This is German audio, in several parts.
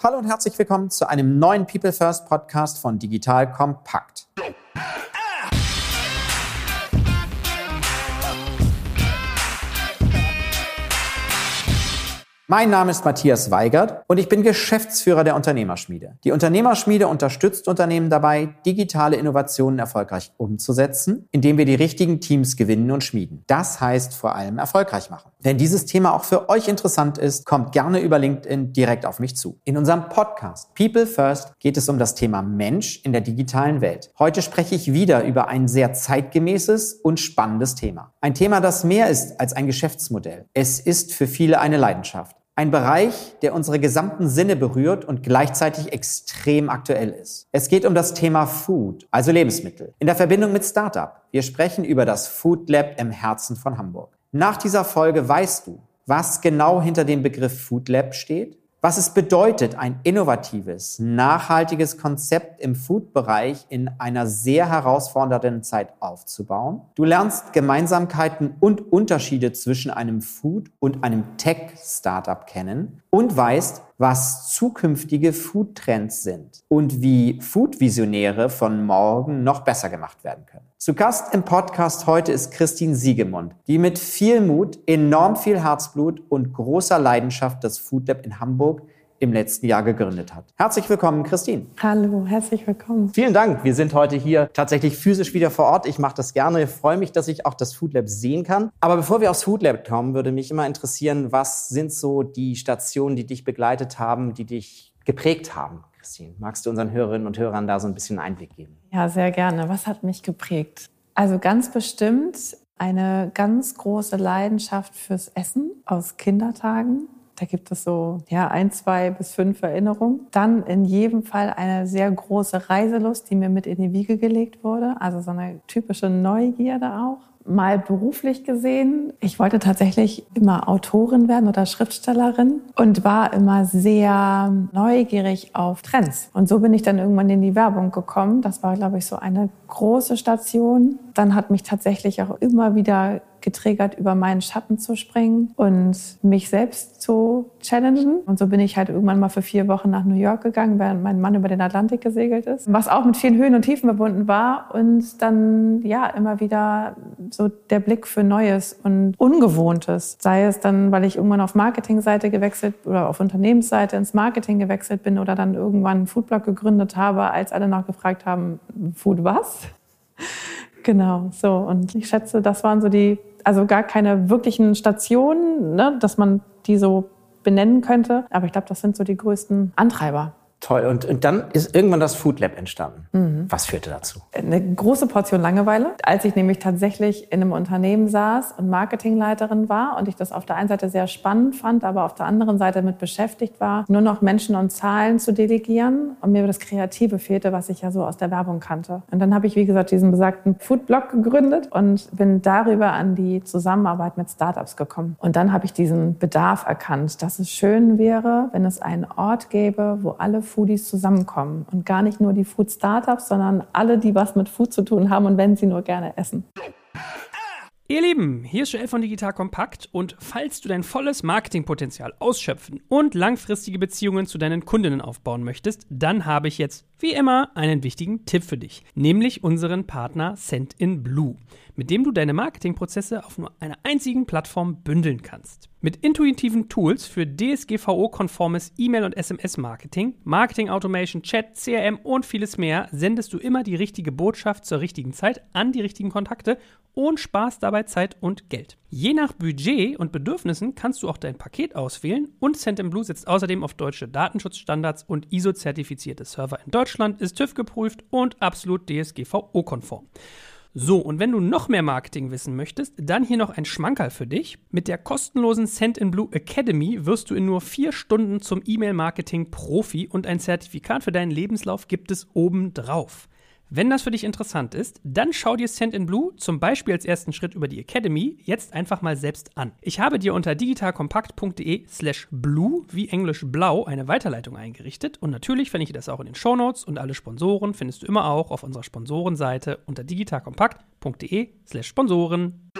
Hallo und herzlich willkommen zu einem neuen People First Podcast von Digital Kompakt. Mein Name ist Matthias Weigert und ich bin Geschäftsführer der Unternehmerschmiede. Die Unternehmerschmiede unterstützt Unternehmen dabei, digitale Innovationen erfolgreich umzusetzen, indem wir die richtigen Teams gewinnen und schmieden. Das heißt vor allem erfolgreich machen. Wenn dieses Thema auch für euch interessant ist, kommt gerne über LinkedIn direkt auf mich zu. In unserem Podcast People First geht es um das Thema Mensch in der digitalen Welt. Heute spreche ich wieder über ein sehr zeitgemäßes und spannendes Thema. Ein Thema, das mehr ist als ein Geschäftsmodell. Es ist für viele eine Leidenschaft. Ein Bereich, der unsere gesamten Sinne berührt und gleichzeitig extrem aktuell ist. Es geht um das Thema Food, also Lebensmittel, in der Verbindung mit Startup. Wir sprechen über das Food Lab im Herzen von Hamburg. Nach dieser Folge weißt du, was genau hinter dem Begriff Food Lab steht, was es bedeutet, ein innovatives, nachhaltiges Konzept im Food-Bereich in einer sehr herausfordernden Zeit aufzubauen. Du lernst Gemeinsamkeiten und Unterschiede zwischen einem Food- und einem Tech-Startup kennen und weißt, was zukünftige Food-Trends sind und wie Food-Visionäre von morgen noch besser gemacht werden können. Zu Gast im Podcast heute ist Christine Siegemund, die mit viel Mut, enorm viel Herzblut und großer Leidenschaft das Food Lab in Hamburg im letzten Jahr gegründet hat. Herzlich willkommen, Christine. Hallo, herzlich willkommen. Vielen Dank. Wir sind heute hier tatsächlich physisch wieder vor Ort. Ich mache das gerne. Ich freue mich, dass ich auch das Food Lab sehen kann. Aber bevor wir aufs Food Lab kommen, würde mich immer interessieren, was sind so die Stationen, die dich begleitet haben, die dich geprägt haben? Christine, magst du unseren Hörerinnen und Hörern da so ein bisschen Einblick geben? Ja, sehr gerne. Was hat mich geprägt? Also ganz bestimmt eine ganz große Leidenschaft fürs Essen aus Kindertagen. Da gibt es so ja, ein, zwei bis fünf Erinnerungen. Dann in jedem Fall eine sehr große Reiselust, die mir mit in die Wiege gelegt wurde. Also so eine typische Neugierde auch mal beruflich gesehen. Ich wollte tatsächlich immer Autorin werden oder Schriftstellerin und war immer sehr neugierig auf Trends. Und so bin ich dann irgendwann in die Werbung gekommen. Das war, glaube ich, so eine große Station. Dann hat mich tatsächlich auch immer wieder getriggert, über meinen Schatten zu springen und mich selbst zu challengen. Und so bin ich halt irgendwann mal für vier Wochen nach New York gegangen, während mein Mann über den Atlantik gesegelt ist. Was auch mit vielen Höhen und Tiefen verbunden war. Und dann, ja, immer wieder so der Blick für Neues und Ungewohntes. Sei es dann, weil ich irgendwann auf Marketingseite gewechselt oder auf Unternehmensseite ins Marketing gewechselt bin oder dann irgendwann einen Foodblog gegründet habe, als alle noch gefragt haben, Food was? Genau, so. Und ich schätze, das waren so die also gar keine wirklichen Stationen, ne, dass man die so benennen könnte. Aber ich glaube, das sind so die größten Antreiber. Toll. Und, und dann ist irgendwann das Food Lab entstanden. Mhm. Was führte dazu? Eine große Portion Langeweile. Als ich nämlich tatsächlich in einem Unternehmen saß und Marketingleiterin war und ich das auf der einen Seite sehr spannend fand, aber auf der anderen Seite mit beschäftigt war, nur noch Menschen und Zahlen zu delegieren und mir das Kreative fehlte, was ich ja so aus der Werbung kannte. Und dann habe ich, wie gesagt, diesen besagten Food Blog gegründet und bin darüber an die Zusammenarbeit mit Startups gekommen. Und dann habe ich diesen Bedarf erkannt, dass es schön wäre, wenn es einen Ort gäbe, wo alle Foodies zusammenkommen. Und gar nicht nur die Food-Startups, sondern alle, die was mit Food zu tun haben und wenn sie nur gerne essen. Ihr Lieben, hier ist Joel von Digital Kompakt und falls du dein volles Marketingpotenzial ausschöpfen und langfristige Beziehungen zu deinen Kundinnen aufbauen möchtest, dann habe ich jetzt wie immer einen wichtigen Tipp für dich, nämlich unseren Partner Send in Blue, mit dem du deine Marketingprozesse auf nur einer einzigen Plattform bündeln kannst. Mit intuitiven Tools für DSGVO-konformes E-Mail- und SMS-Marketing, Marketing Automation, Chat, CRM und vieles mehr sendest du immer die richtige Botschaft zur richtigen Zeit an die richtigen Kontakte und sparst dabei Zeit und Geld. Je nach Budget und Bedürfnissen kannst du auch dein Paket auswählen und Sendinblue setzt außerdem auf deutsche Datenschutzstandards und ISO-zertifizierte Server in Deutschland, ist TÜV geprüft und absolut DSGVO-konform. So, und wenn du noch mehr Marketing wissen möchtest, dann hier noch ein Schmankerl für dich. Mit der kostenlosen Send in Blue Academy wirst du in nur vier Stunden zum E-Mail-Marketing-Profi und ein Zertifikat für deinen Lebenslauf gibt es oben drauf. Wenn das für dich interessant ist, dann schau dir Send in Blue zum Beispiel als ersten Schritt über die Academy jetzt einfach mal selbst an. Ich habe dir unter digitalkompakt.de slash blue wie englisch blau eine Weiterleitung eingerichtet und natürlich finde ich das auch in den Shownotes und alle Sponsoren findest du immer auch auf unserer Sponsorenseite unter digitalkompakt.de slash Sponsoren.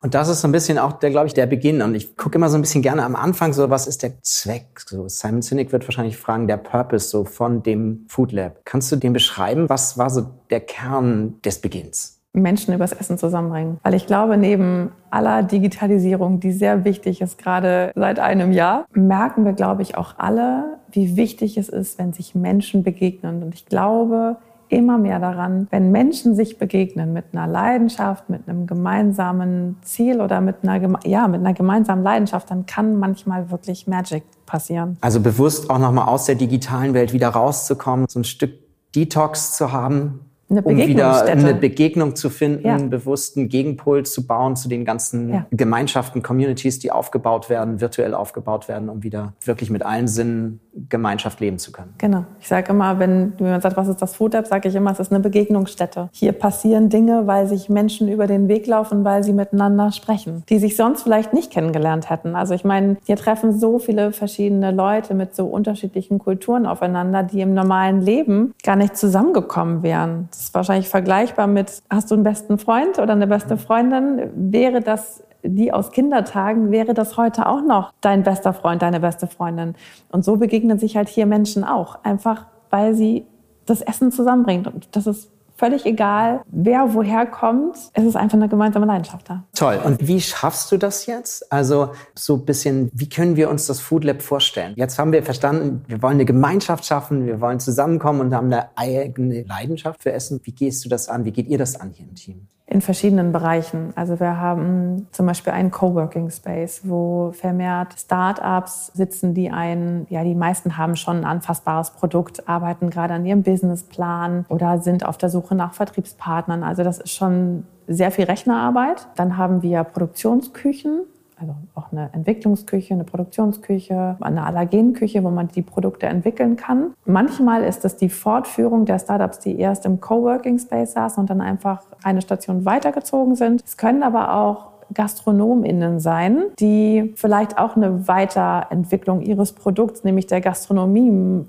Und das ist so ein bisschen auch der, glaube ich, der Beginn. Und ich gucke immer so ein bisschen gerne am Anfang so, was ist der Zweck? So Simon Sinek wird wahrscheinlich fragen, der Purpose so von dem Food Lab. Kannst du den beschreiben? Was war so der Kern des Beginns? Menschen übers Essen zusammenbringen. Weil ich glaube, neben aller Digitalisierung, die sehr wichtig ist, gerade seit einem Jahr, merken wir, glaube ich, auch alle, wie wichtig es ist, wenn sich Menschen begegnen. Und ich glaube immer mehr daran, wenn Menschen sich begegnen mit einer Leidenschaft, mit einem gemeinsamen Ziel oder mit einer, ja, mit einer gemeinsamen Leidenschaft, dann kann manchmal wirklich Magic passieren. Also bewusst auch nochmal aus der digitalen Welt wieder rauszukommen, so ein Stück Detox zu haben, eine um wieder eine Begegnung zu finden, ja. bewussten Gegenpol zu bauen zu den ganzen ja. Gemeinschaften, Communities, die aufgebaut werden, virtuell aufgebaut werden, um wieder wirklich mit allen Sinnen Gemeinschaft leben zu können. Genau. Ich sage immer, wenn jemand sagt, was ist das Food Lab, sage ich immer, es ist eine Begegnungsstätte. Hier passieren Dinge, weil sich Menschen über den Weg laufen, weil sie miteinander sprechen, die sich sonst vielleicht nicht kennengelernt hätten. Also ich meine, hier treffen so viele verschiedene Leute mit so unterschiedlichen Kulturen aufeinander, die im normalen Leben gar nicht zusammengekommen wären. Das ist wahrscheinlich vergleichbar mit, hast du einen besten Freund oder eine beste Freundin? Wäre das die aus Kindertagen, wäre das heute auch noch dein bester Freund, deine beste Freundin. Und so begegnen sich halt hier Menschen auch, einfach weil sie das Essen zusammenbringt. Und das ist völlig egal, wer woher kommt. Es ist einfach eine gemeinsame Leidenschaft da. Toll. Und wie schaffst du das jetzt? Also so ein bisschen, wie können wir uns das Food Lab vorstellen? Jetzt haben wir verstanden, wir wollen eine Gemeinschaft schaffen, wir wollen zusammenkommen und haben eine eigene Leidenschaft für Essen. Wie gehst du das an? Wie geht ihr das an hier im Team? In verschiedenen Bereichen. Also wir haben zum Beispiel einen Coworking Space, wo vermehrt Startups sitzen, die ein, ja, die meisten haben schon ein anfassbares Produkt, arbeiten gerade an ihrem Businessplan oder sind auf der Suche nach Vertriebspartnern. Also das ist schon sehr viel Rechnerarbeit. Dann haben wir Produktionsküchen, also auch eine Entwicklungsküche, eine Produktionsküche, eine Allergenküche, wo man die Produkte entwickeln kann. Manchmal ist es die Fortführung der Startups, die erst im Coworking Space saßen und dann einfach eine Station weitergezogen sind. Es können aber auch GastronomInnen sein, die vielleicht auch eine Weiterentwicklung ihres Produkts, nämlich der Gastronomie,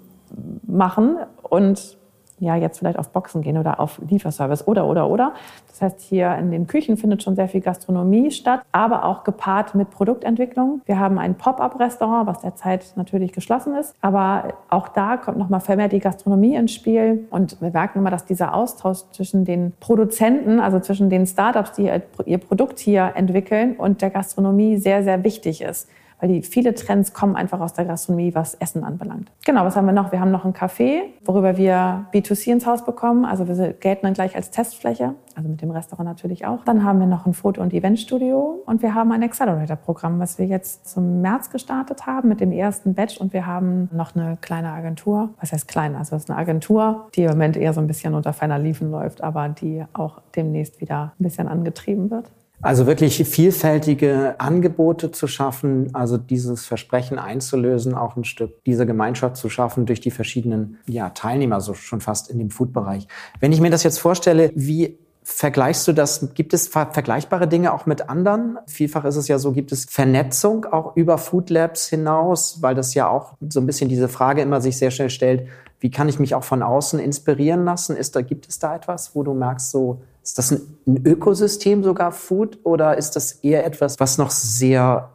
machen und ja, jetzt vielleicht auf Boxen gehen oder auf Lieferservice oder, oder, oder. Das heißt, hier in den Küchen findet schon sehr viel Gastronomie statt, aber auch gepaart mit Produktentwicklung. Wir haben ein Pop-up-Restaurant, was derzeit natürlich geschlossen ist, aber auch da kommt nochmal vermehrt die Gastronomie ins Spiel und wir merken immer, dass dieser Austausch zwischen den Produzenten, also zwischen den Startups, die ihr Produkt hier entwickeln und der Gastronomie sehr, sehr wichtig ist weil die viele Trends kommen einfach aus der Gastronomie, was Essen anbelangt. Genau, was haben wir noch? Wir haben noch ein Café, worüber wir B2C ins Haus bekommen. Also wir gelten dann gleich als Testfläche, also mit dem Restaurant natürlich auch. Dann haben wir noch ein Foto- und Eventstudio und wir haben ein Accelerator-Programm, was wir jetzt zum März gestartet haben mit dem ersten Batch und wir haben noch eine kleine Agentur. Was heißt klein? Also es ist eine Agentur, die im Moment eher so ein bisschen unter feiner Liefen läuft, aber die auch demnächst wieder ein bisschen angetrieben wird. Also wirklich vielfältige Angebote zu schaffen, also dieses Versprechen einzulösen, auch ein Stück dieser Gemeinschaft zu schaffen durch die verschiedenen ja, Teilnehmer, so schon fast in dem Food-Bereich. Wenn ich mir das jetzt vorstelle, wie vergleichst du das? Gibt es vergleichbare Dinge auch mit anderen? Vielfach ist es ja so, gibt es Vernetzung auch über Food Labs hinaus, weil das ja auch so ein bisschen diese Frage immer sich sehr schnell stellt, wie kann ich mich auch von außen inspirieren lassen? Ist da, gibt es da etwas, wo du merkst, so, ist das ein, Ökosystem sogar Food oder ist das eher etwas, was noch sehr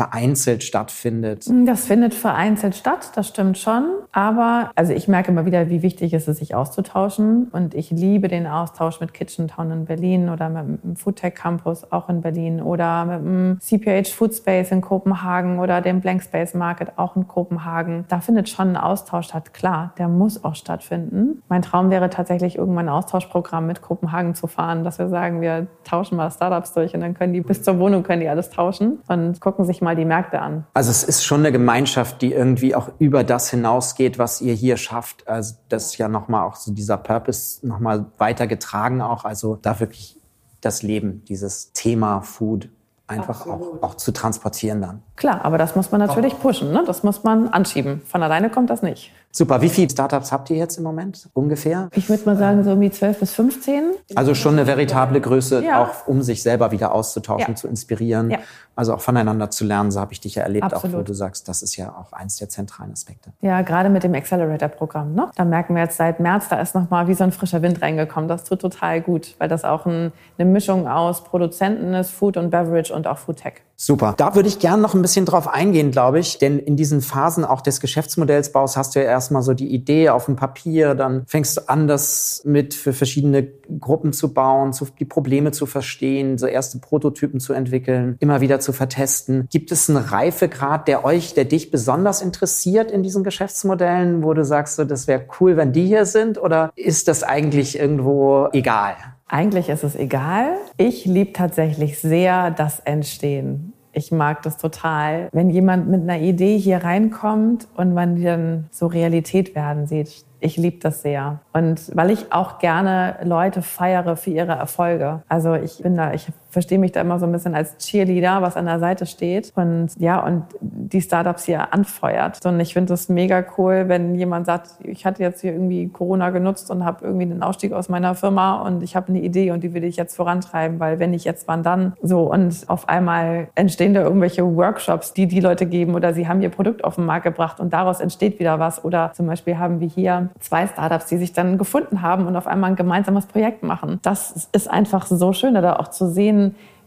vereinzelt stattfindet. Das findet vereinzelt statt, das stimmt schon. Aber also ich merke immer wieder, wie wichtig es ist, sich auszutauschen. Und ich liebe den Austausch mit Kitchen Town in Berlin oder mit dem Foodtech Campus auch in Berlin oder mit dem CPH Food Space in Kopenhagen oder dem Blank Space Market auch in Kopenhagen. Da findet schon ein Austausch statt. Klar, der muss auch stattfinden. Mein Traum wäre tatsächlich irgendwann ein Austauschprogramm mit Kopenhagen zu fahren, dass wir sagen, wir tauschen mal Startups durch und dann können die bis zur Wohnung können die alles tauschen und gucken sich mal die Märkte an. Also es ist schon eine Gemeinschaft, die irgendwie auch über das hinausgeht, was ihr hier schafft. Also das ist ja nochmal auch so dieser Purpose nochmal weitergetragen auch. Also da wirklich das Leben, dieses Thema Food einfach auch, auch, zu transportieren dann. Klar, aber das muss man natürlich pushen, ne? das muss man anschieben. Von alleine kommt das nicht. Super. Wie viele Startups habt ihr jetzt im Moment ungefähr? Ich würde mal sagen, so um die 12 bis 15. Also schon eine veritable Größe, Ja. auch um sich selber wieder auszutauschen, Ja. zu inspirieren. Ja. Also auch voneinander zu lernen, so habe ich dich ja erlebt, auch wo Absolut. du sagst, das ist ja auch eins der zentralen Aspekte. Ja, gerade mit dem Accelerator-Programm. Ne? Da merken wir jetzt seit März, da ist nochmal wie so ein frischer Wind reingekommen. Das tut total gut, weil das auch ein, eine Mischung aus Produzenten ist, Food und Beverage und auch Food Tech. Super. Da würde ich gerne noch ein bisschen drauf eingehen, glaube ich. Denn in diesen Phasen auch des Geschäftsmodellsbaus hast du ja erstmal so die Idee auf dem Papier, dann fängst du an, das mit für verschiedene Gruppen zu bauen, zu, die Probleme zu verstehen, so erste Prototypen zu entwickeln, immer wieder zu vertesten. Gibt es einen Reifegrad, der euch, der dich besonders interessiert in diesen Geschäftsmodellen, wo du sagst, so, das wäre cool, wenn die hier sind? Oder ist das eigentlich irgendwo egal? Eigentlich ist es egal. Ich liebe tatsächlich sehr das Entstehen. Ich mag das total, wenn jemand mit einer Idee hier reinkommt und man die dann so Realität werden sieht. Ich liebe das sehr. Und weil ich auch gerne Leute feiere für ihre Erfolge. Also ich bin da, ich verstehe mich da immer so ein bisschen als Cheerleader, was an der Seite steht und ja, und die Startups hier anfeuert. Und ich finde es mega cool, wenn jemand sagt, ich hatte jetzt hier irgendwie Corona genutzt und habe irgendwie einen Ausstieg aus meiner Firma und ich habe eine Idee und die will ich jetzt vorantreiben, weil wenn nicht jetzt, wann dann? So und auf einmal entstehen da irgendwelche Workshops, die die Leute geben oder sie haben ihr Produkt auf den Markt gebracht und daraus entsteht wieder was. Oder zum Beispiel haben wir hier zwei Startups, die sich dann gefunden haben und auf einmal ein gemeinsames Projekt machen. Das ist einfach so schön, da auch zu sehen,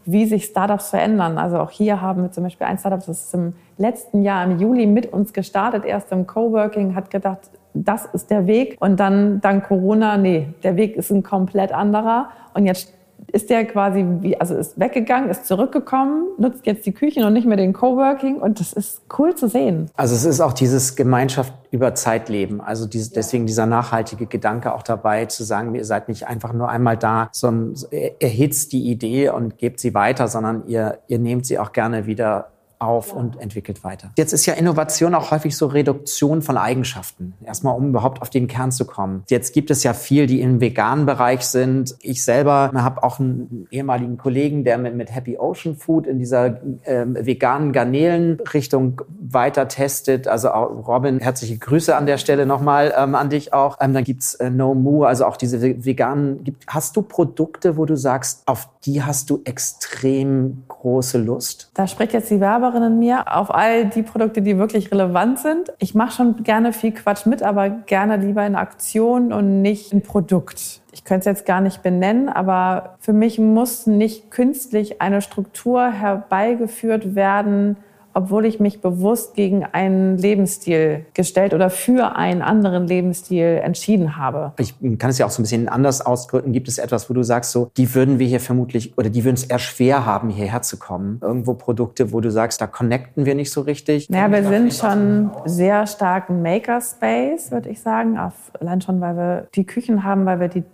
wie sich Startups verändern. Also auch hier haben wir zum Beispiel ein Startup, das ist im letzten Jahr im Juli mit uns gestartet, erst im Coworking, hat gedacht, das ist der Weg. Und dann dank Corona, nee, der Weg ist ein komplett anderer. Und jetzt ist der quasi wie, also ist weggegangen, ist zurückgekommen, nutzt jetzt die Küchen und nicht mehr den Coworking. Und das ist cool zu sehen. Also es ist auch dieses Gemeinschaft über Zeitleben. Also dieses, deswegen dieser nachhaltige Gedanke auch dabei, zu sagen, ihr seid nicht einfach nur einmal da, sondern erhitzt die Idee und gebt sie weiter, sondern ihr, ihr nehmt sie auch gerne wieder auf und entwickelt weiter. Jetzt ist ja Innovation auch häufig so Reduktion von Eigenschaften. Erstmal, um überhaupt auf den Kern zu kommen. Jetzt gibt es ja viel, die im veganen Bereich sind. Ich selber habe auch einen ehemaligen Kollegen, der mit, mit Happy Ocean Food in dieser ähm, veganen Garnelenrichtung weiter testet. Also auch Robin, herzliche Grüße an der Stelle nochmal ähm, an dich auch. Ähm, dann gibt's äh, No Moo, also auch diese ve- veganen. Gibt, hast du Produkte, wo du sagst, auf die hast du extrem große Lust? Da spricht jetzt die Werberin in mir auf all die Produkte, die wirklich relevant sind. Ich mache schon gerne viel Quatsch mit, aber gerne lieber in Aktion und nicht in Produkt. Ich könnte es jetzt gar nicht benennen, aber für mich muss nicht künstlich eine Struktur herbeigeführt werden, obwohl ich mich bewusst gegen einen Lebensstil gestellt oder für einen anderen Lebensstil entschieden habe. Ich kann es ja auch so ein bisschen anders ausdrücken. Gibt es etwas, wo du sagst, so, die würden wir hier vermutlich oder die würden es eher schwer haben, hierher zu kommen? Irgendwo Produkte, wo du sagst, da connecten wir nicht so richtig? Naja, wir sind schon sehr stark ein Makerspace, würde ich sagen. Auf, allein schon, weil wir die Küchen haben, weil wir die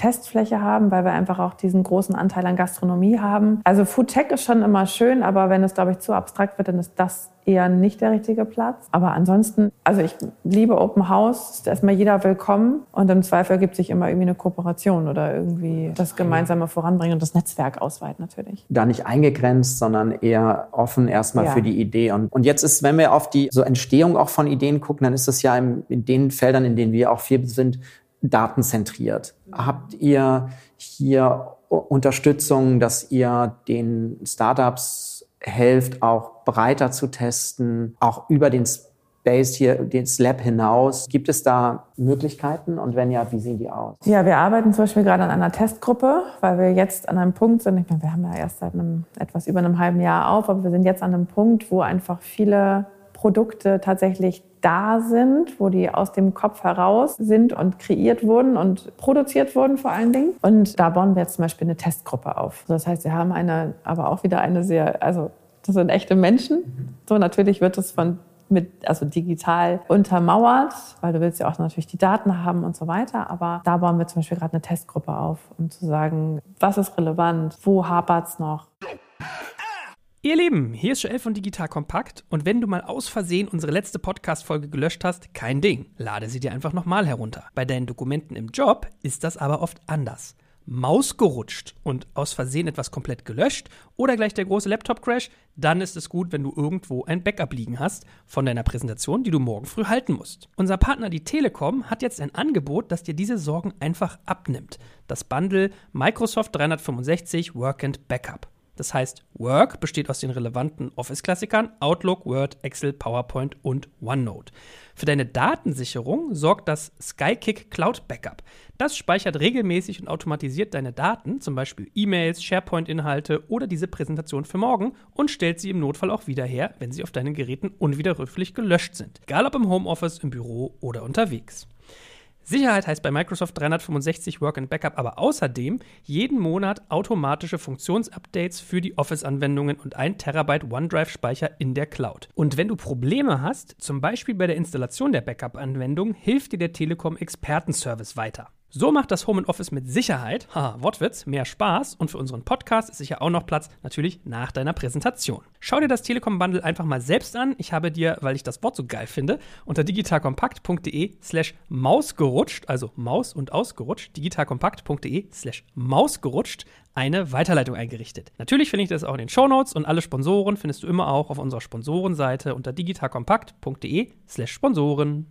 Testfläche haben, weil wir einfach auch diesen großen Anteil an Gastronomie haben. Also Food Tech ist schon immer schön, aber wenn es, glaube ich, zu abstrakt wird, dann ist das eher nicht der richtige Platz. Aber ansonsten, also ich liebe Open House, ist erstmal jeder willkommen und im Zweifel ergibt sich immer irgendwie eine Kooperation oder irgendwie das gemeinsame Voranbringen und das Netzwerk ausweiten natürlich. Da nicht eingegrenzt, sondern eher offen erstmal Ja. für die Idee. Und, und jetzt ist, wenn wir auf die so Entstehung auch von Ideen gucken, dann ist es ja im, in den Feldern, in denen wir auch viel sind, datenzentriert. Habt ihr hier Unterstützung, dass ihr den Startups helft, auch breiter zu testen, auch über den Space hier, den Lab hinaus? Gibt es da Möglichkeiten? Und wenn ja, wie sehen die aus? Ja, wir arbeiten zum Beispiel gerade an einer Testgruppe, weil wir jetzt an einem Punkt sind. Ich meine, wir haben ja erst seit einem, etwas über einem halben Jahr auf, aber wir sind jetzt an einem Punkt, wo einfach viele Produkte tatsächlich da sind, wo die aus dem Kopf heraus sind und kreiert wurden und produziert wurden vor allen Dingen. Und da bauen wir jetzt zum Beispiel eine Testgruppe auf. Das heißt, wir haben eine, aber auch wieder eine sehr, also das sind echte Menschen. So natürlich wird es von mit, also digital untermauert, weil du willst ja auch natürlich die Daten haben und so weiter. Aber da bauen wir zum Beispiel gerade eine Testgruppe auf, um zu sagen, was ist relevant, wo hapert's noch. Ihr Lieben, hier ist Joel von Digital Kompakt und wenn du mal aus Versehen unsere letzte Podcast-Folge gelöscht hast, kein Ding. Lade sie dir einfach nochmal herunter. Bei deinen Dokumenten im Job ist das aber oft anders. Maus gerutscht und aus Versehen etwas komplett gelöscht oder gleich der große Laptop-Crash, dann ist es gut, wenn du irgendwo ein Backup liegen hast von deiner Präsentation, die du morgen früh halten musst. Unser Partner, die Telekom, hat jetzt ein Angebot, das dir diese Sorgen einfach abnimmt. Das Bundle Microsoft 365 Work and Backup. Das heißt, Work besteht aus den relevanten Office-Klassikern Outlook, Word, Excel, PowerPoint und OneNote. Für deine Datensicherung sorgt das Skykick Cloud Backup. Das speichert regelmäßig und automatisiert deine Daten, zum Beispiel E-Mails, SharePoint-Inhalte oder diese Präsentation für morgen und stellt sie im Notfall auch wieder her, wenn sie auf deinen Geräten unwiderruflich gelöscht sind. Egal ob im Homeoffice, im Büro oder unterwegs. Sicherheit heißt bei Microsoft 365 Work and Backup aber außerdem jeden Monat automatische Funktionsupdates für die Office-Anwendungen und ein Terabyte OneDrive-Speicher in der Cloud. Und wenn du Probleme hast, zum Beispiel bei der Installation der Backup-Anwendung, hilft dir der Telekom Expertenservice weiter. So macht das Home Office mit Sicherheit, haha, Wortwitz, mehr Spaß und für unseren Podcast ist sicher auch noch Platz, natürlich nach deiner Präsentation. Schau dir das Telekom Bundle einfach mal selbst an. Ich habe dir, weil ich das Wort so geil finde, unter digitalkompakt.de slash mausgerutscht, also Maus und ausgerutscht, digitalkompakt.de slash mausgerutscht, eine Weiterleitung eingerichtet. Natürlich finde ich das auch in den Show Notes und alle Sponsoren findest du immer auch auf unserer Sponsorenseite unter digitalkompakt.de slash Sponsoren.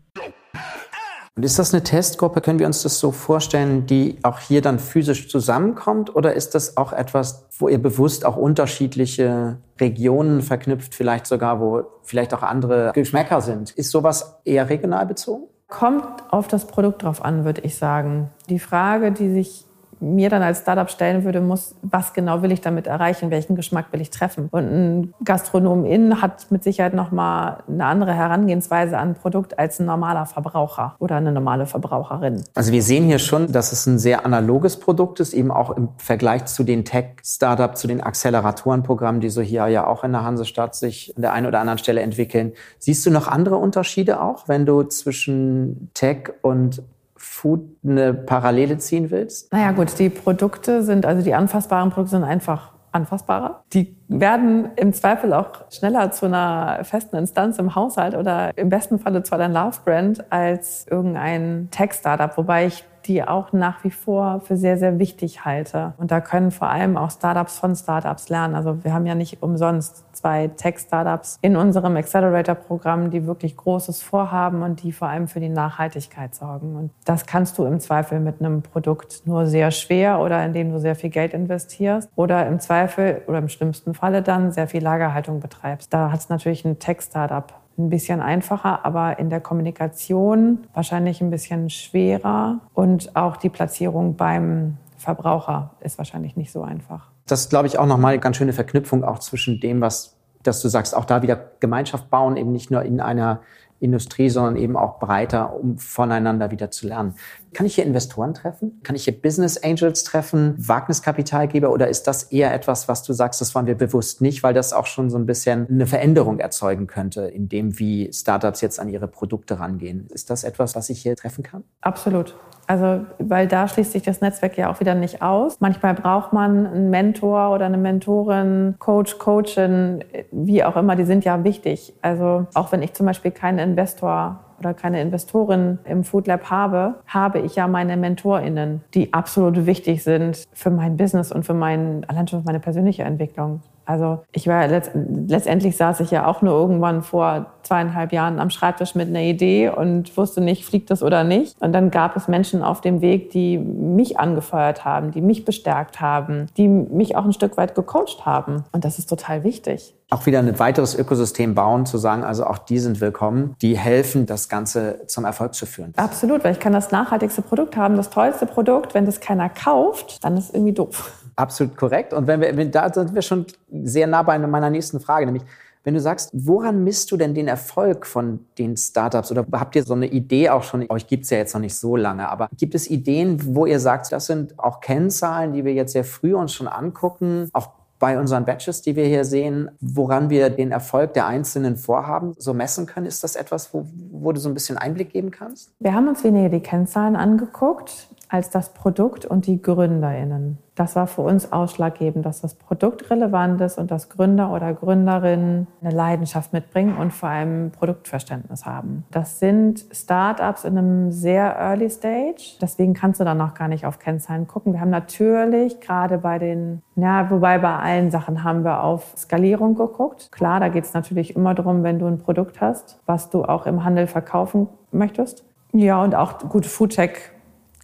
Und ist das eine Testgruppe, können wir uns das so vorstellen, die auch hier dann physisch zusammenkommt? Oder ist das auch etwas, wo ihr bewusst auch unterschiedliche Regionen verknüpft, vielleicht sogar, wo vielleicht auch andere Geschmäcker sind? Ist sowas eher regional bezogen? Kommt auf das Produkt drauf an, würde ich sagen. Die Frage, die sich mir dann als Startup stellen würde, muss, was genau will ich damit erreichen, welchen Geschmack will ich treffen. Und ein Gastronom in hat mit Sicherheit nochmal eine andere Herangehensweise an ein Produkt als ein normaler Verbraucher oder eine normale Verbraucherin. Also wir sehen hier schon, dass es ein sehr analoges Produkt ist, eben auch im Vergleich zu den Tech-Startups, zu den Acceleratorenprogrammen, die so hier ja auch in der Hansestadt sich an der einen oder anderen Stelle entwickeln. Siehst du noch andere Unterschiede auch, wenn du zwischen Tech und Food eine Parallele ziehen willst? Naja gut, die Produkte sind, also die anfassbaren Produkte sind einfach anfassbarer. Die werden im Zweifel auch schneller zu einer festen Instanz im Haushalt oder im besten Falle zu einer Love-Brand als irgendein Tech-Startup, wobei ich die auch nach wie vor für sehr, sehr wichtig halte. Und da können vor allem auch Startups von Startups lernen. Also wir haben ja nicht umsonst zwei Tech-Startups in unserem Accelerator-Programm, die wirklich Großes vorhaben und die vor allem für die Nachhaltigkeit sorgen. Und das kannst du im Zweifel mit einem Produkt nur sehr schwer oder indem du sehr viel Geld investierst oder im Zweifel oder im schlimmsten Falle dann sehr viel Lagerhaltung betreibst. Da hat es natürlich ein Tech-Startup ein bisschen einfacher, aber in der Kommunikation wahrscheinlich ein bisschen schwerer. Und auch die Platzierung beim Verbraucher ist wahrscheinlich nicht so einfach. Das glaube ich, auch nochmal eine ganz schöne Verknüpfung auch zwischen dem, was, dass du sagst, auch da wieder Gemeinschaft bauen, eben nicht nur in einer Industrie, sondern eben auch breiter, um voneinander wieder zu lernen. Kann ich hier Investoren treffen? Kann ich hier Business Angels treffen, Wagniskapitalgeber oder ist das eher etwas, was du sagst, das wollen wir bewusst nicht, weil das auch schon so ein bisschen eine Veränderung erzeugen könnte, in dem, wie Startups jetzt an ihre Produkte rangehen? Ist das etwas, was ich hier treffen kann? Absolut. Also, weil da schließt sich das Netzwerk ja auch wieder nicht aus. Manchmal braucht man einen Mentor oder eine Mentorin, Coach, Coachin, wie auch immer, die sind ja wichtig. Also, auch wenn ich zum Beispiel keinen Investor oder keine Investorin im Food Lab habe, habe ich ja meine MentorInnen, die absolut wichtig sind für mein Business und für mein, allein schon für meine persönliche Entwicklung. Also ich war letzt, letztendlich saß ich ja auch nur irgendwann vor zweieinhalb Jahren am Schreibtisch mit einer Idee und wusste nicht, fliegt das oder nicht. Und dann gab es Menschen auf dem Weg, die mich angefeuert haben, die mich bestärkt haben, die mich auch ein Stück weit gecoacht haben. Und das ist total wichtig. Auch wieder ein weiteres Ökosystem bauen, zu sagen, also auch die sind willkommen, die helfen, das Ganze zum Erfolg zu führen. Absolut, weil ich kann das nachhaltigste Produkt haben, das tollste Produkt. Wenn das keiner kauft, dann ist es irgendwie doof. Absolut korrekt. Und wenn wir, wenn, da sind wir schon sehr nah bei meiner nächsten Frage, nämlich wenn du sagst, woran misst du denn den Erfolg von den Startups? Oder habt ihr so eine Idee auch schon? Euch gibt es ja jetzt noch nicht so lange, aber gibt es Ideen, wo ihr sagt, das sind auch Kennzahlen, die wir jetzt sehr früh uns schon angucken, auch bei unseren Batches, die wir hier sehen, woran wir den Erfolg der einzelnen Vorhaben so messen können? Ist das etwas, wo, wo du so ein bisschen Einblick geben kannst? Wir haben uns weniger die Kennzahlen angeguckt als das Produkt und die GründerInnen. Das war für uns ausschlaggebend, dass das Produkt relevant ist und dass Gründer oder Gründerinnen eine Leidenschaft mitbringen und vor allem Produktverständnis haben. Das sind Startups in einem sehr early stage. Deswegen kannst du da noch gar nicht auf Kennzahlen gucken. Wir haben natürlich gerade bei den, ja, wobei bei allen Sachen haben wir auf Skalierung geguckt. Klar, da geht es natürlich immer darum, wenn du ein Produkt hast, was du auch im Handel verkaufen möchtest. Ja, und auch gut, Foodtech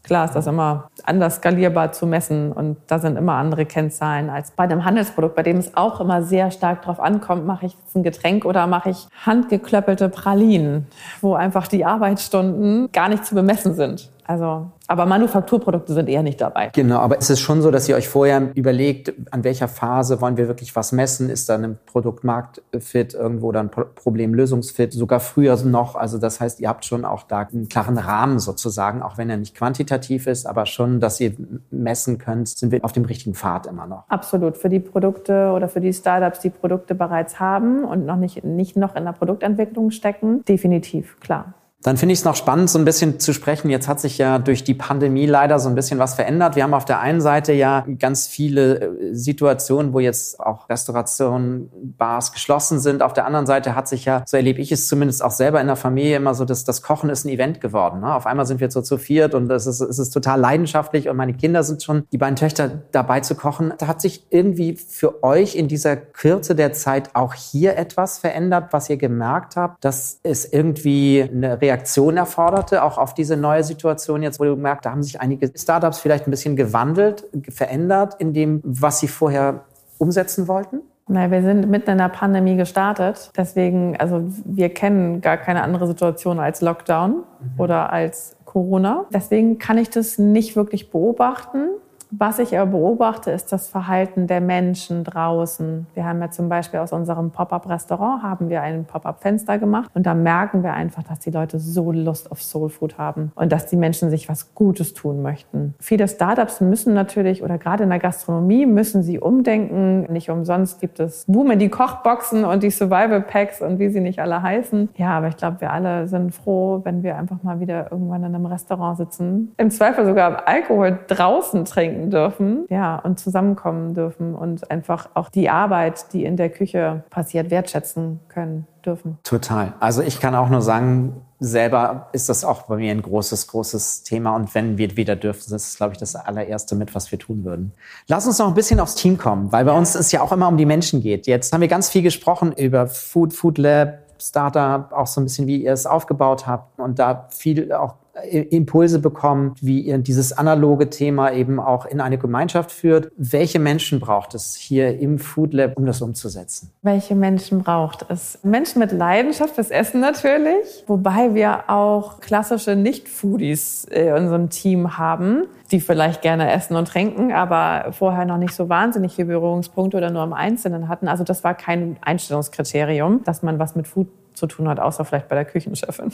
Klar ist das immer anders skalierbar zu messen und da sind immer andere Kennzahlen als bei einem Handelsprodukt, bei dem es auch immer sehr stark darauf ankommt, mache ich jetzt ein Getränk oder mache ich handgeklöppelte Pralinen, wo einfach die Arbeitsstunden gar nicht zu bemessen sind. Also, aber Manufakturprodukte sind eher nicht dabei. Genau, aber ist es schon so, dass ihr euch vorher überlegt, an welcher Phase wollen wir wirklich was messen? Ist da ein Produkt marktfit irgendwo dann Problem lösungsfit? Sogar früher noch. Also das heißt, ihr habt schon auch da einen klaren Rahmen sozusagen, auch wenn er nicht quantitativ ist, aber schon, dass ihr messen könnt, sind wir auf dem richtigen Pfad immer noch. Absolut. Für die Produkte oder für die Startups, die Produkte bereits haben und noch nicht, nicht noch in der Produktentwicklung stecken, definitiv, klar. Dann finde ich es noch spannend, so ein bisschen zu sprechen. Jetzt hat sich ja durch die Pandemie leider so ein bisschen was verändert. Wir haben auf der einen Seite ja ganz viele äh, Situationen, wo jetzt auch Restaurationen, Bars geschlossen sind. Auf der anderen Seite hat sich ja, so erlebe ich es zumindest auch selber in der Familie immer so, dass das Kochen ist ein Event geworden. Ne? Auf einmal sind wir so zu viert und es ist, es ist total leidenschaftlich und meine Kinder sind schon, die beiden Töchter dabei zu kochen. Da hat sich irgendwie für euch in dieser Kürze der Zeit auch hier etwas verändert, was ihr gemerkt habt, dass es irgendwie eine Reaktion Reaktion erforderte, auch auf diese neue Situation jetzt, wo du merkst, da haben sich einige Startups vielleicht ein bisschen gewandelt, verändert in dem, was sie vorher umsetzen wollten? Nein, wir sind mitten in der Pandemie gestartet. Deswegen, also wir kennen gar keine andere Situation als Lockdown mhm. oder als Corona. Deswegen kann ich das nicht wirklich beobachten. Was ich aber beobachte, ist das Verhalten der Menschen draußen. Wir haben ja zum Beispiel aus unserem Pop-up-Restaurant haben wir ein Pop-up-Fenster gemacht und da merken wir einfach, dass die Leute so Lust auf Soul Food haben und dass die Menschen sich was Gutes tun möchten. Viele Startups müssen natürlich oder gerade in der Gastronomie müssen sie umdenken. Nicht umsonst gibt es Boom die Kochboxen und die Survival Packs und wie sie nicht alle heißen. Ja, aber ich glaube, wir alle sind froh, wenn wir einfach mal wieder irgendwann in einem Restaurant sitzen. Im Zweifel sogar Alkohol draußen trinken dürfen, ja, und zusammenkommen dürfen und einfach auch die Arbeit, die in der Küche passiert, wertschätzen können dürfen. Total. Also ich kann auch nur sagen, selber ist das auch bei mir ein großes, großes Thema. Und wenn wir wieder dürfen, das ist, glaube ich, das allererste mit, was wir tun würden. Lass uns noch ein bisschen aufs Team kommen, weil bei uns es ja auch immer um die Menschen geht. Jetzt haben wir ganz viel gesprochen über Food, Food Lab, Startup, auch so ein bisschen, wie ihr es aufgebaut habt und da viel auch Impulse bekommen, wie ihr dieses analoge Thema eben auch in eine Gemeinschaft führt. Welche Menschen braucht es hier im Food Lab, um das umzusetzen? Welche Menschen braucht es? Menschen mit Leidenschaft fürs Essen natürlich, wobei wir auch klassische Nicht-Foodies in unserem Team haben, die vielleicht gerne essen und trinken, aber vorher noch nicht so wahnsinnig viele Berührungspunkte oder nur im Einzelnen hatten. Also das war kein Einstellungskriterium, dass man was mit Food zu tun hat, außer vielleicht bei der Küchenchefin.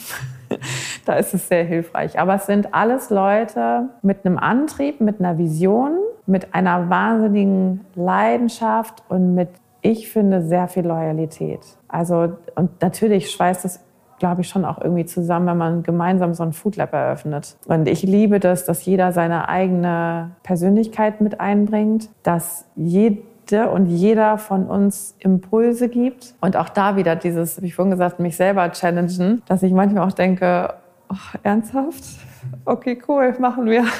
da ist es sehr hilfreich. Aber es sind alles Leute mit einem Antrieb, mit einer Vision, mit einer wahnsinnigen Leidenschaft und mit, ich finde, sehr viel Loyalität. Also, und natürlich schweißt es glaube ich, schon auch irgendwie zusammen, wenn man gemeinsam so ein Food Lab eröffnet. Und ich liebe das, dass jeder seine eigene Persönlichkeit mit einbringt, dass jeder und jeder von uns Impulse gibt. Und auch da wieder dieses, wie vorhin gesagt, mich selber challengen, dass ich manchmal auch denke, oh, ernsthaft? Okay, cool, machen wir.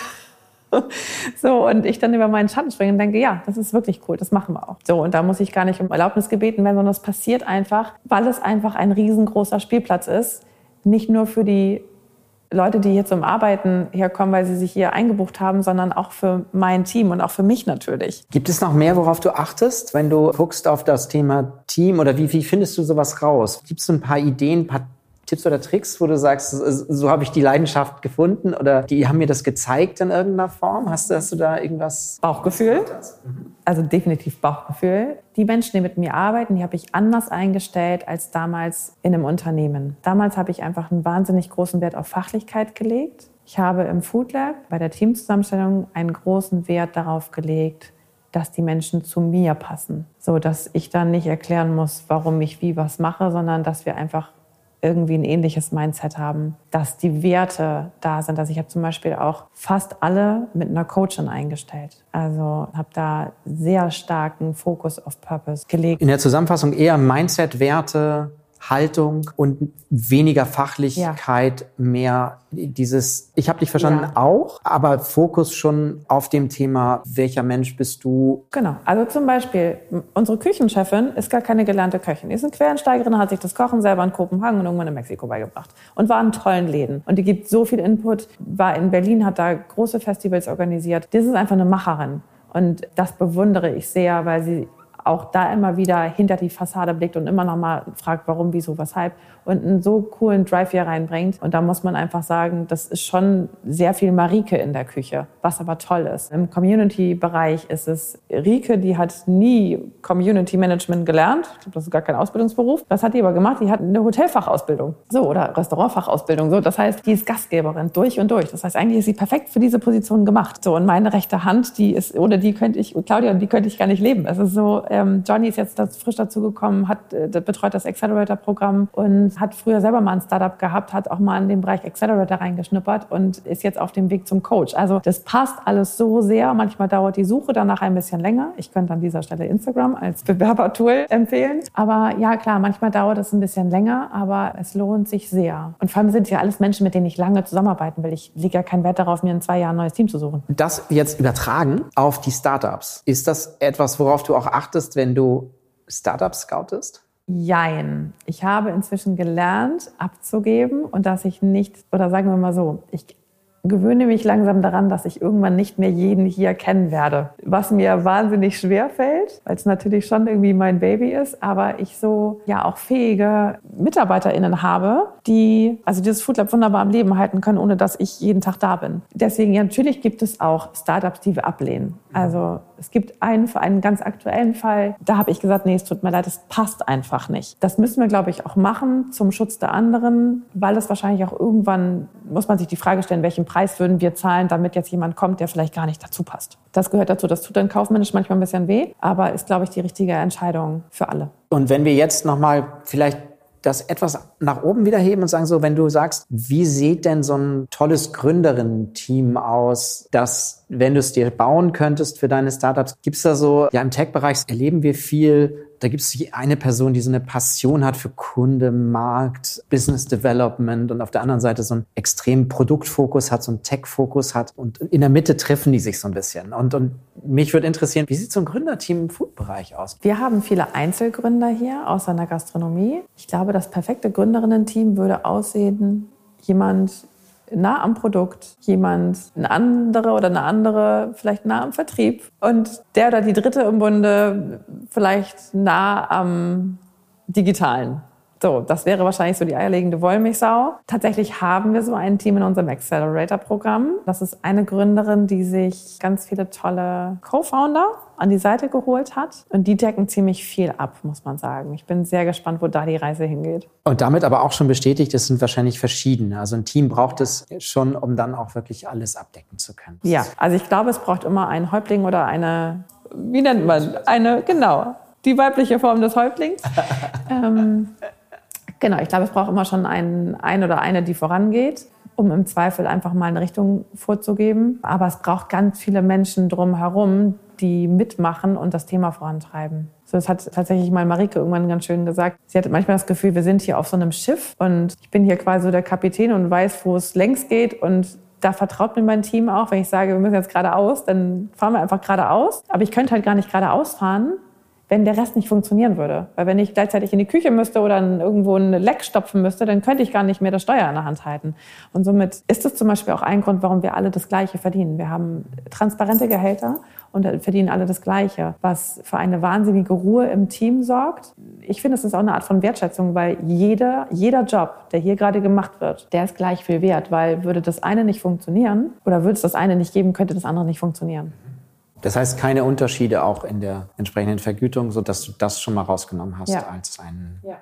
So, und ich dann über meinen Schatten springe und denke, ja, das ist wirklich cool, das machen wir auch. So, und da muss ich gar nicht um Erlaubnis gebeten werden, sondern es passiert einfach, weil es einfach ein riesengroßer Spielplatz ist. Nicht nur für die Leute, die hier zum Arbeiten herkommen, weil sie sich hier eingebucht haben, sondern auch für mein Team und auch für mich natürlich. Gibt es noch mehr, worauf du achtest, wenn du guckst auf das Thema Team oder wie, wie findest du sowas raus? Gibt es ein paar Ideen, ein paar Tipps oder Tricks, wo du sagst, so habe ich die Leidenschaft gefunden oder die haben mir das gezeigt in irgendeiner Form? Hast du, hast du da irgendwas? Bauchgefühl. Also definitiv Bauchgefühl. Die Menschen, die mit mir arbeiten, die habe ich anders eingestellt als damals in einem Unternehmen. Damals habe ich einfach einen wahnsinnig großen Wert auf Fachlichkeit gelegt. Ich habe im Food Lab bei der Teamzusammenstellung einen großen Wert darauf gelegt, dass die Menschen zu mir passen. So dass ich dann nicht erklären muss, warum ich wie was mache, sondern dass wir einfach irgendwie ein ähnliches Mindset haben, dass die Werte da sind. Also ich habe zum Beispiel auch fast alle mit einer Coachin eingestellt. Also habe da sehr starken Fokus auf Purpose gelegt. In der Zusammenfassung eher Mindset, Werte, Haltung und weniger Fachlichkeit, ja. mehr dieses, ich habe dich verstanden ja. auch, aber Fokus schon auf dem Thema, welcher Mensch bist du? Genau, also zum Beispiel, unsere Küchenchefin ist gar keine gelernte Köchin. Die ist eine Quereinsteigerin, hat sich das Kochen selber in Kopenhagen und irgendwann in Mexiko beigebracht und war in tollen Läden. Und die gibt so viel Input, war in Berlin, hat da große Festivals organisiert. Das ist einfach eine Macherin. Und das bewundere ich sehr, weil sie auch da immer wieder hinter die Fassade blickt und immer noch mal fragt, warum, wieso, weshalb und einen so coolen Drive hier reinbringt. Und da muss man einfach sagen, das ist schon sehr viel Marike in der Küche, was aber toll ist. Im Community-Bereich ist es Rike, die hat nie Community Management gelernt. Ich glaube, das ist gar kein Ausbildungsberuf. Was hat die aber gemacht? Die hat eine Hotelfachausbildung. So, oder Restaurantfachausbildung. So, das heißt, die ist Gastgeberin durch und durch. Das heißt, eigentlich ist sie perfekt für diese Position gemacht. So, und meine rechte Hand, die ist, ohne die könnte ich, Claudia, die könnte ich gar nicht leben. Es ist so, ähm, Johnny ist jetzt frisch dazugekommen, hat, äh, betreut das Accelerator-Programm und hat früher selber mal ein Startup gehabt, hat auch mal in den Bereich Accelerator reingeschnuppert und ist jetzt auf dem Weg zum Coach. Also das passt alles so sehr. Manchmal dauert die Suche danach ein bisschen länger. Ich könnte an dieser Stelle Instagram als Bewerbertool empfehlen. Aber ja, klar, manchmal dauert es ein bisschen länger, aber es lohnt sich sehr. Und vor allem sind ja alles Menschen, mit denen ich lange zusammenarbeiten will. Ich lege ja keinen Wert darauf, mir in zwei Jahren ein neues Team zu suchen. Das jetzt übertragen auf die Startups. Ist das etwas, worauf du auch achtest, wenn du Startups scoutest? Jein. Ich habe inzwischen gelernt, abzugeben und dass ich nicht, oder sagen wir mal so, ich gewöhne mich langsam daran, dass ich irgendwann nicht mehr jeden hier kennen werde. Was mir wahnsinnig schwer fällt, weil es natürlich schon irgendwie mein Baby ist, aber ich so ja auch fähige MitarbeiterInnen habe, die also dieses Food Lab wunderbar am Leben halten können, ohne dass ich jeden Tag da bin. Deswegen ja, natürlich gibt es auch Startups, die wir ablehnen. Also es gibt einen, für einen ganz aktuellen Fall, da habe ich gesagt, nee, es tut mir leid, es passt einfach nicht. Das müssen wir, glaube ich, auch machen zum Schutz der anderen, weil es wahrscheinlich auch irgendwann, muss man sich die Frage stellen, welchen Preis würden wir zahlen, damit jetzt jemand kommt, der vielleicht gar nicht dazu passt. Das gehört dazu. Das tut dann kaufmännisch manchmal ein bisschen weh, aber ist, glaube ich, die richtige Entscheidung für alle. Und wenn wir jetzt nochmal vielleicht das etwas nach oben wieder heben und sagen so, wenn du sagst, wie sieht denn so ein tolles Gründerinnen-Team aus, das, wenn du es dir bauen könntest für deine Startups, gibt's da so, ja im Tech-Bereich erleben wir viel da gibt es eine Person, die so eine Passion hat für Kunde, Markt, Business Development und auf der anderen Seite so einen extremen Produktfokus hat, so einen Tech-Fokus hat. Und in der Mitte treffen die sich so ein bisschen. Und, und mich würde interessieren, wie sieht so ein Gründerteam im Food-Bereich aus? Wir haben viele Einzelgründer hier aus einer Gastronomie. Ich glaube, das perfekte Gründerinnen-Team würde aussehen, jemand nah am Produkt, jemand, ein anderer oder eine andere vielleicht nah am Vertrieb und der oder die dritte im Bunde vielleicht nah am Digitalen. So, das wäre wahrscheinlich so die eierlegende Wollmilchsau. Tatsächlich haben wir so ein Team in unserem Accelerator-Programm. Das ist eine Gründerin, die sich ganz viele tolle Co-Founder an die Seite geholt hat. Und die decken ziemlich viel ab, muss man sagen. Ich bin sehr gespannt, wo da die Reise hingeht. Und damit aber auch schon bestätigt, es sind wahrscheinlich verschiedene. Also ein Team braucht es schon, um dann auch wirklich alles abdecken zu können. Ja, also ich glaube, es braucht immer einen Häuptling oder eine, wie nennt man, eine, genau, die weibliche Form des Häuptlings. ähm, Genau, ich glaube, es braucht immer schon einen, ein oder eine, die vorangeht, um im Zweifel einfach mal eine Richtung vorzugeben. Aber es braucht ganz viele Menschen drumherum, die mitmachen und das Thema vorantreiben. So, das hat tatsächlich mal Marike irgendwann ganz schön gesagt. Sie hatte manchmal das Gefühl, wir sind hier auf so einem Schiff und ich bin hier quasi so der Kapitän und weiß, wo es längs geht und da vertraut mir mein Team auch, wenn ich sage, wir müssen jetzt geradeaus, dann fahren wir einfach geradeaus. Aber ich könnte halt gar nicht geradeaus fahren, wenn der Rest nicht funktionieren würde. Weil wenn ich gleichzeitig in die Küche müsste oder irgendwo ein Leck stopfen müsste, dann könnte ich gar nicht mehr das Steuer in der Hand halten. Und somit ist es zum Beispiel auch ein Grund, warum wir alle das Gleiche verdienen. Wir haben transparente Gehälter und verdienen alle das Gleiche, was für eine wahnsinnige Ruhe im Team sorgt. Ich finde, es ist auch eine Art von Wertschätzung, weil jeder, jeder Job, der hier gerade gemacht wird, der ist gleich viel wert, weil würde das eine nicht funktionieren oder würde es das eine nicht geben, könnte das andere nicht funktionieren. Das heißt, keine Unterschiede auch in der entsprechenden Vergütung, sodass du das schon mal rausgenommen hast ja. als ein, ja.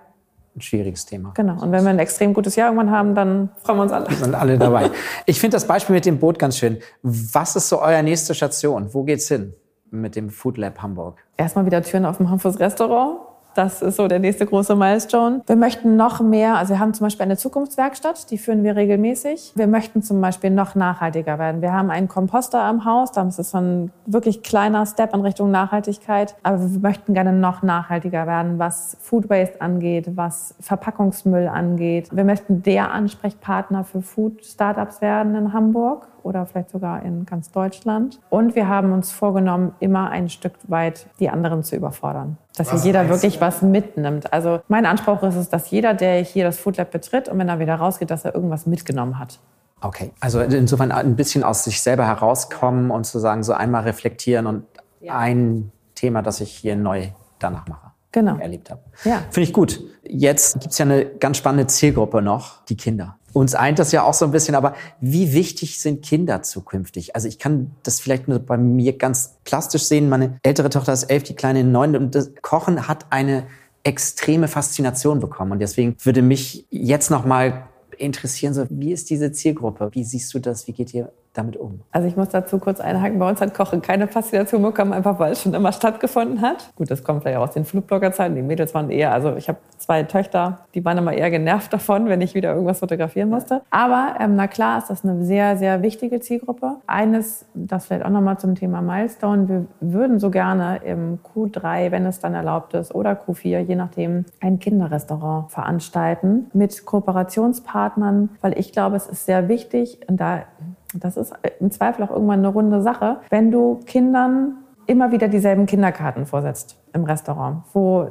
ein, schwieriges Thema. Genau. Und wenn wir ein extrem gutes Jahr irgendwann haben, dann freuen wir uns alle. Sind alle dabei. Ich finde das Beispiel mit dem Boot ganz schön. Was ist so euer nächste Station? Wo geht's hin mit dem Food Lab Hamburg? Erstmal wieder Türen auf dem Hamburgs Restaurant Das ist so der nächste große Milestone. Wir möchten noch mehr, also wir haben zum Beispiel eine Zukunftswerkstatt, die führen wir regelmäßig. Wir möchten zum Beispiel noch nachhaltiger werden. Wir haben einen Komposter am Haus, das ist so ein wirklich kleiner Step in Richtung Nachhaltigkeit. Aber wir möchten gerne noch nachhaltiger werden, was Food Waste angeht, was Verpackungsmüll angeht. Wir möchten der Ansprechpartner für Food Startups werden in Hamburg oder vielleicht sogar in ganz Deutschland. Und wir haben uns vorgenommen, immer ein Stück weit die anderen zu überfordern. Dass was jeder wirklich du? was mitnimmt. Also mein Anspruch ist es, dass jeder, der hier das Food Lab betritt und wenn er wieder rausgeht, dass er irgendwas mitgenommen hat. Okay, also insofern ein bisschen aus sich selber herauskommen und zu sagen, so einmal reflektieren und ja. ein Thema, das ich hier neu danach mache. Genau. Erlebt habe. Ja. Finde ich gut. Jetzt gibt es ja eine ganz spannende Zielgruppe noch, die Kinder. Uns eint das ja auch so ein bisschen, aber wie wichtig sind Kinder zukünftig? Also ich kann das vielleicht nur bei mir ganz plastisch sehen. Meine ältere Tochter ist elf, die kleine neun. Und das Kochen hat eine extreme Faszination bekommen. Und deswegen würde mich jetzt noch mal interessieren, so wie ist diese Zielgruppe? Wie siehst du das? Wie geht ihr damit um? Also ich muss dazu kurz einhaken, bei uns hat Kochen keine Faszination bekommen, einfach weil es schon immer stattgefunden hat. Gut, das kommt vielleicht auch aus den Flugbloggerzeiten. Die Mädels waren eher, also ich habe zwei Töchter, die waren immer eher genervt davon, wenn ich wieder irgendwas fotografieren musste. Aber ähm, na klar ist das eine sehr, sehr wichtige Zielgruppe. Eines, das vielleicht auch nochmal zum Thema Milestone, wir würden so gerne im Q3, wenn es dann erlaubt ist, oder Q4, je nachdem, ein Kinderrestaurant veranstalten mit Kooperationspartnern, weil ich glaube, es ist sehr wichtig, und da das ist im Zweifel auch irgendwann eine runde Sache, wenn du Kindern immer wieder dieselben Kinderkarten vorsetzt im Restaurant, wo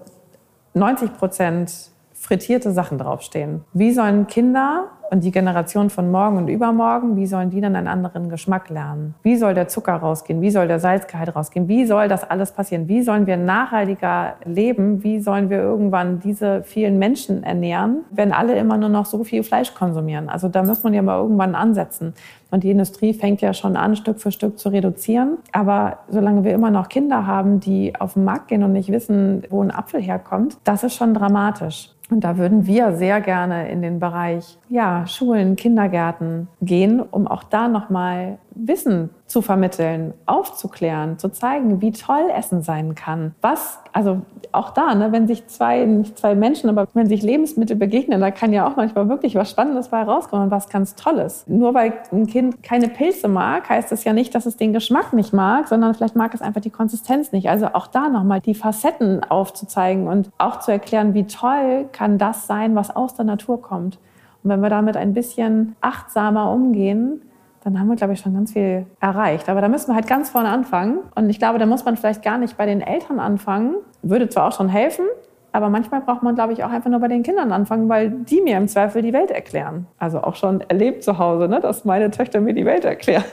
90 Prozent frittierte Sachen draufstehen. Wie sollen Kinder und die Generation von morgen und übermorgen, wie sollen die dann einen anderen Geschmack lernen? Wie soll der Zucker rausgehen? Wie soll der Salzgehalt rausgehen? Wie soll das alles passieren? Wie sollen wir nachhaltiger leben? Wie sollen wir irgendwann diese vielen Menschen ernähren, wenn alle immer nur noch so viel Fleisch konsumieren? Also da muss man ja mal irgendwann ansetzen. Und die Industrie fängt ja schon an, Stück für Stück zu reduzieren. Aber solange wir immer noch Kinder haben, die auf den Markt gehen und nicht wissen, wo ein Apfel herkommt, das ist schon dramatisch. Und da würden wir sehr gerne in den Bereich ja, Schulen, Kindergärten gehen, um auch da nochmal Wissen zu vermitteln, aufzuklären, zu zeigen, wie toll Essen sein kann. Was, also auch da, ne, wenn sich zwei, nicht zwei Menschen, aber wenn sich Lebensmittel begegnen, da kann ja auch manchmal wirklich was Spannendes bei rauskommen was ganz Tolles. Nur weil ein Kind keine Pilze mag, heißt das ja nicht, dass es den Geschmack nicht mag, sondern vielleicht mag es einfach die Konsistenz nicht. Also auch da nochmal die Facetten aufzuzeigen und auch zu erklären, wie toll kann das sein, was aus der Natur kommt. Und wenn wir damit ein bisschen achtsamer umgehen, dann haben wir, glaube ich, schon ganz viel erreicht. Aber da müssen wir halt ganz vorne anfangen. Und ich glaube, da muss man vielleicht gar nicht bei den Eltern anfangen. Würde zwar auch schon helfen, aber manchmal braucht man, glaube ich, auch einfach nur bei den Kindern anfangen, weil die mir im Zweifel die Welt erklären. Also auch schon erlebt zu Hause, ne, dass meine Töchter mir die Welt erklären.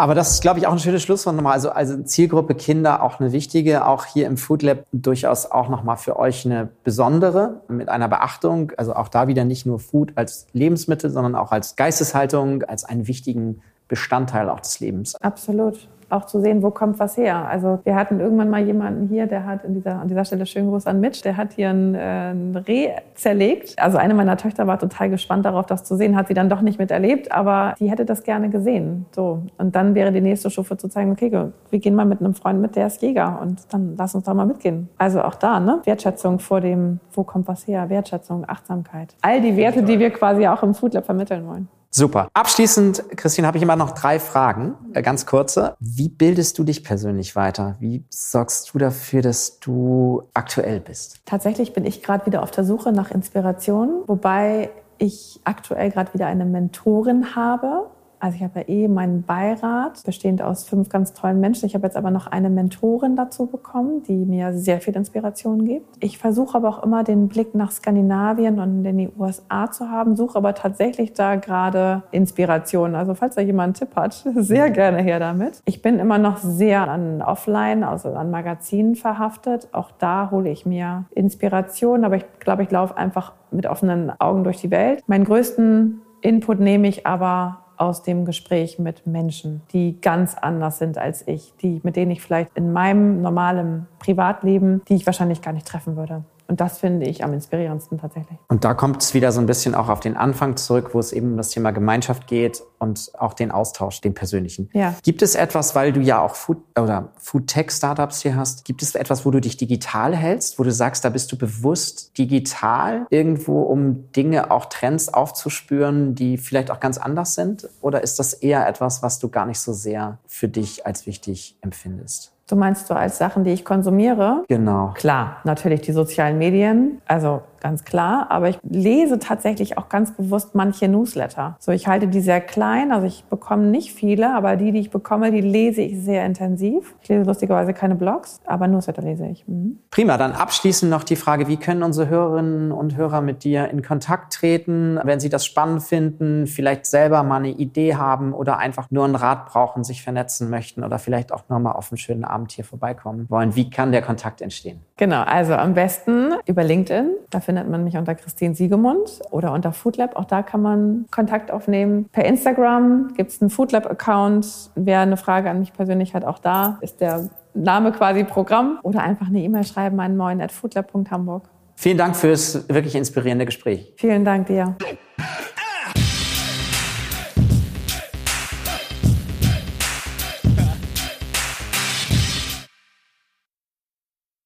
Aber das ist, glaube ich, auch ein schönes Schlusswort nochmal. Also, also Zielgruppe Kinder auch eine wichtige, auch hier im Food Lab durchaus auch nochmal für euch eine besondere, mit einer Beachtung. Also auch da wieder nicht nur Food als Lebensmittel, sondern auch als Geisteshaltung, als einen wichtigen Bestandteil auch des Lebens. Absolut auch zu sehen, wo kommt was her. Also wir hatten irgendwann mal jemanden hier, der hat in dieser, an dieser Stelle schönen Gruß an Mitch, der hat hier ein, äh, ein Reh zerlegt. Also eine meiner Töchter war total gespannt darauf, das zu sehen, hat sie dann doch nicht miterlebt, aber die hätte das gerne gesehen. So. Und dann wäre die nächste Stufe zu zeigen, okay, wir gehen mal mit einem Freund mit, der ist Jäger und dann lass uns da mal mitgehen. Also auch da, ne? Wertschätzung vor dem, wo kommt was her, Wertschätzung, Achtsamkeit. All die Werte, die wir quasi auch im Food Lab vermitteln wollen. Super. Abschließend, Christine, habe ich immer noch drei Fragen, äh, ganz kurze. Wie bildest du dich persönlich weiter? Wie sorgst du dafür, dass du aktuell bist? Tatsächlich bin ich gerade wieder auf der Suche nach Inspiration, wobei ich aktuell gerade wieder eine Mentorin habe, also ich habe ja eh meinen Beirat, bestehend aus fünf ganz tollen Menschen. Ich habe jetzt aber noch eine Mentorin dazu bekommen, die mir sehr viel Inspiration gibt. Ich versuche aber auch immer den Blick nach Skandinavien und in die USA zu haben, suche aber tatsächlich da gerade Inspiration. Also falls da jemand einen Tipp hat, sehr gerne her damit. Ich bin immer noch sehr an Offline, also an Magazinen verhaftet. Auch da hole ich mir Inspiration, aber ich glaube, ich laufe einfach mit offenen Augen durch die Welt. Meinen größten Input nehme ich aber aus dem Gespräch mit Menschen, die ganz anders sind als ich, die, mit denen ich vielleicht in meinem normalen Privatleben, die ich wahrscheinlich gar nicht treffen würde. Und das finde ich am inspirierendsten tatsächlich. Und da kommt es wieder so ein bisschen auch auf den Anfang zurück, wo es eben um das Thema Gemeinschaft geht und auch den Austausch, den persönlichen. Ja. Gibt es etwas, weil du ja auch Food oder Food Tech Startups hier hast, gibt es etwas, wo du dich digital hältst, wo du sagst, da bist du bewusst digital irgendwo, um Dinge, auch Trends aufzuspüren, die vielleicht auch ganz anders sind? Oder ist das eher etwas, was du gar nicht so sehr für dich als wichtig empfindest? Du meinst so als Sachen, die ich konsumiere? Genau. Klar, natürlich die sozialen Medien, also ganz klar. Aber ich lese tatsächlich auch ganz bewusst manche Newsletter. So, ich halte die sehr klein, also ich bekomme nicht viele, aber die, die ich bekomme, die lese ich sehr intensiv. Ich lese lustigerweise keine Blogs, aber Newsletter lese ich. Mhm. Prima, dann abschließend noch die Frage, wie können unsere Hörerinnen und Hörer mit dir in Kontakt treten, wenn sie das spannend finden, vielleicht selber mal eine Idee haben oder einfach nur einen Rat brauchen, sich vernetzen möchten oder vielleicht auch nochmal auf einen schönen Abend hier vorbeikommen wollen, wie kann der Kontakt entstehen? Genau, also am besten über LinkedIn. Da findet man mich unter Christine Siegemund oder unter Foodlab. Auch da kann man Kontakt aufnehmen. Per Instagram gibt es einen Foodlab-Account. Wer eine Frage an mich persönlich hat, auch da ist der Name quasi Programm. Oder einfach eine E-Mail schreiben an moin.foodlab.hamburg. Vielen Dank fürs wirklich inspirierende Gespräch. Vielen Dank dir.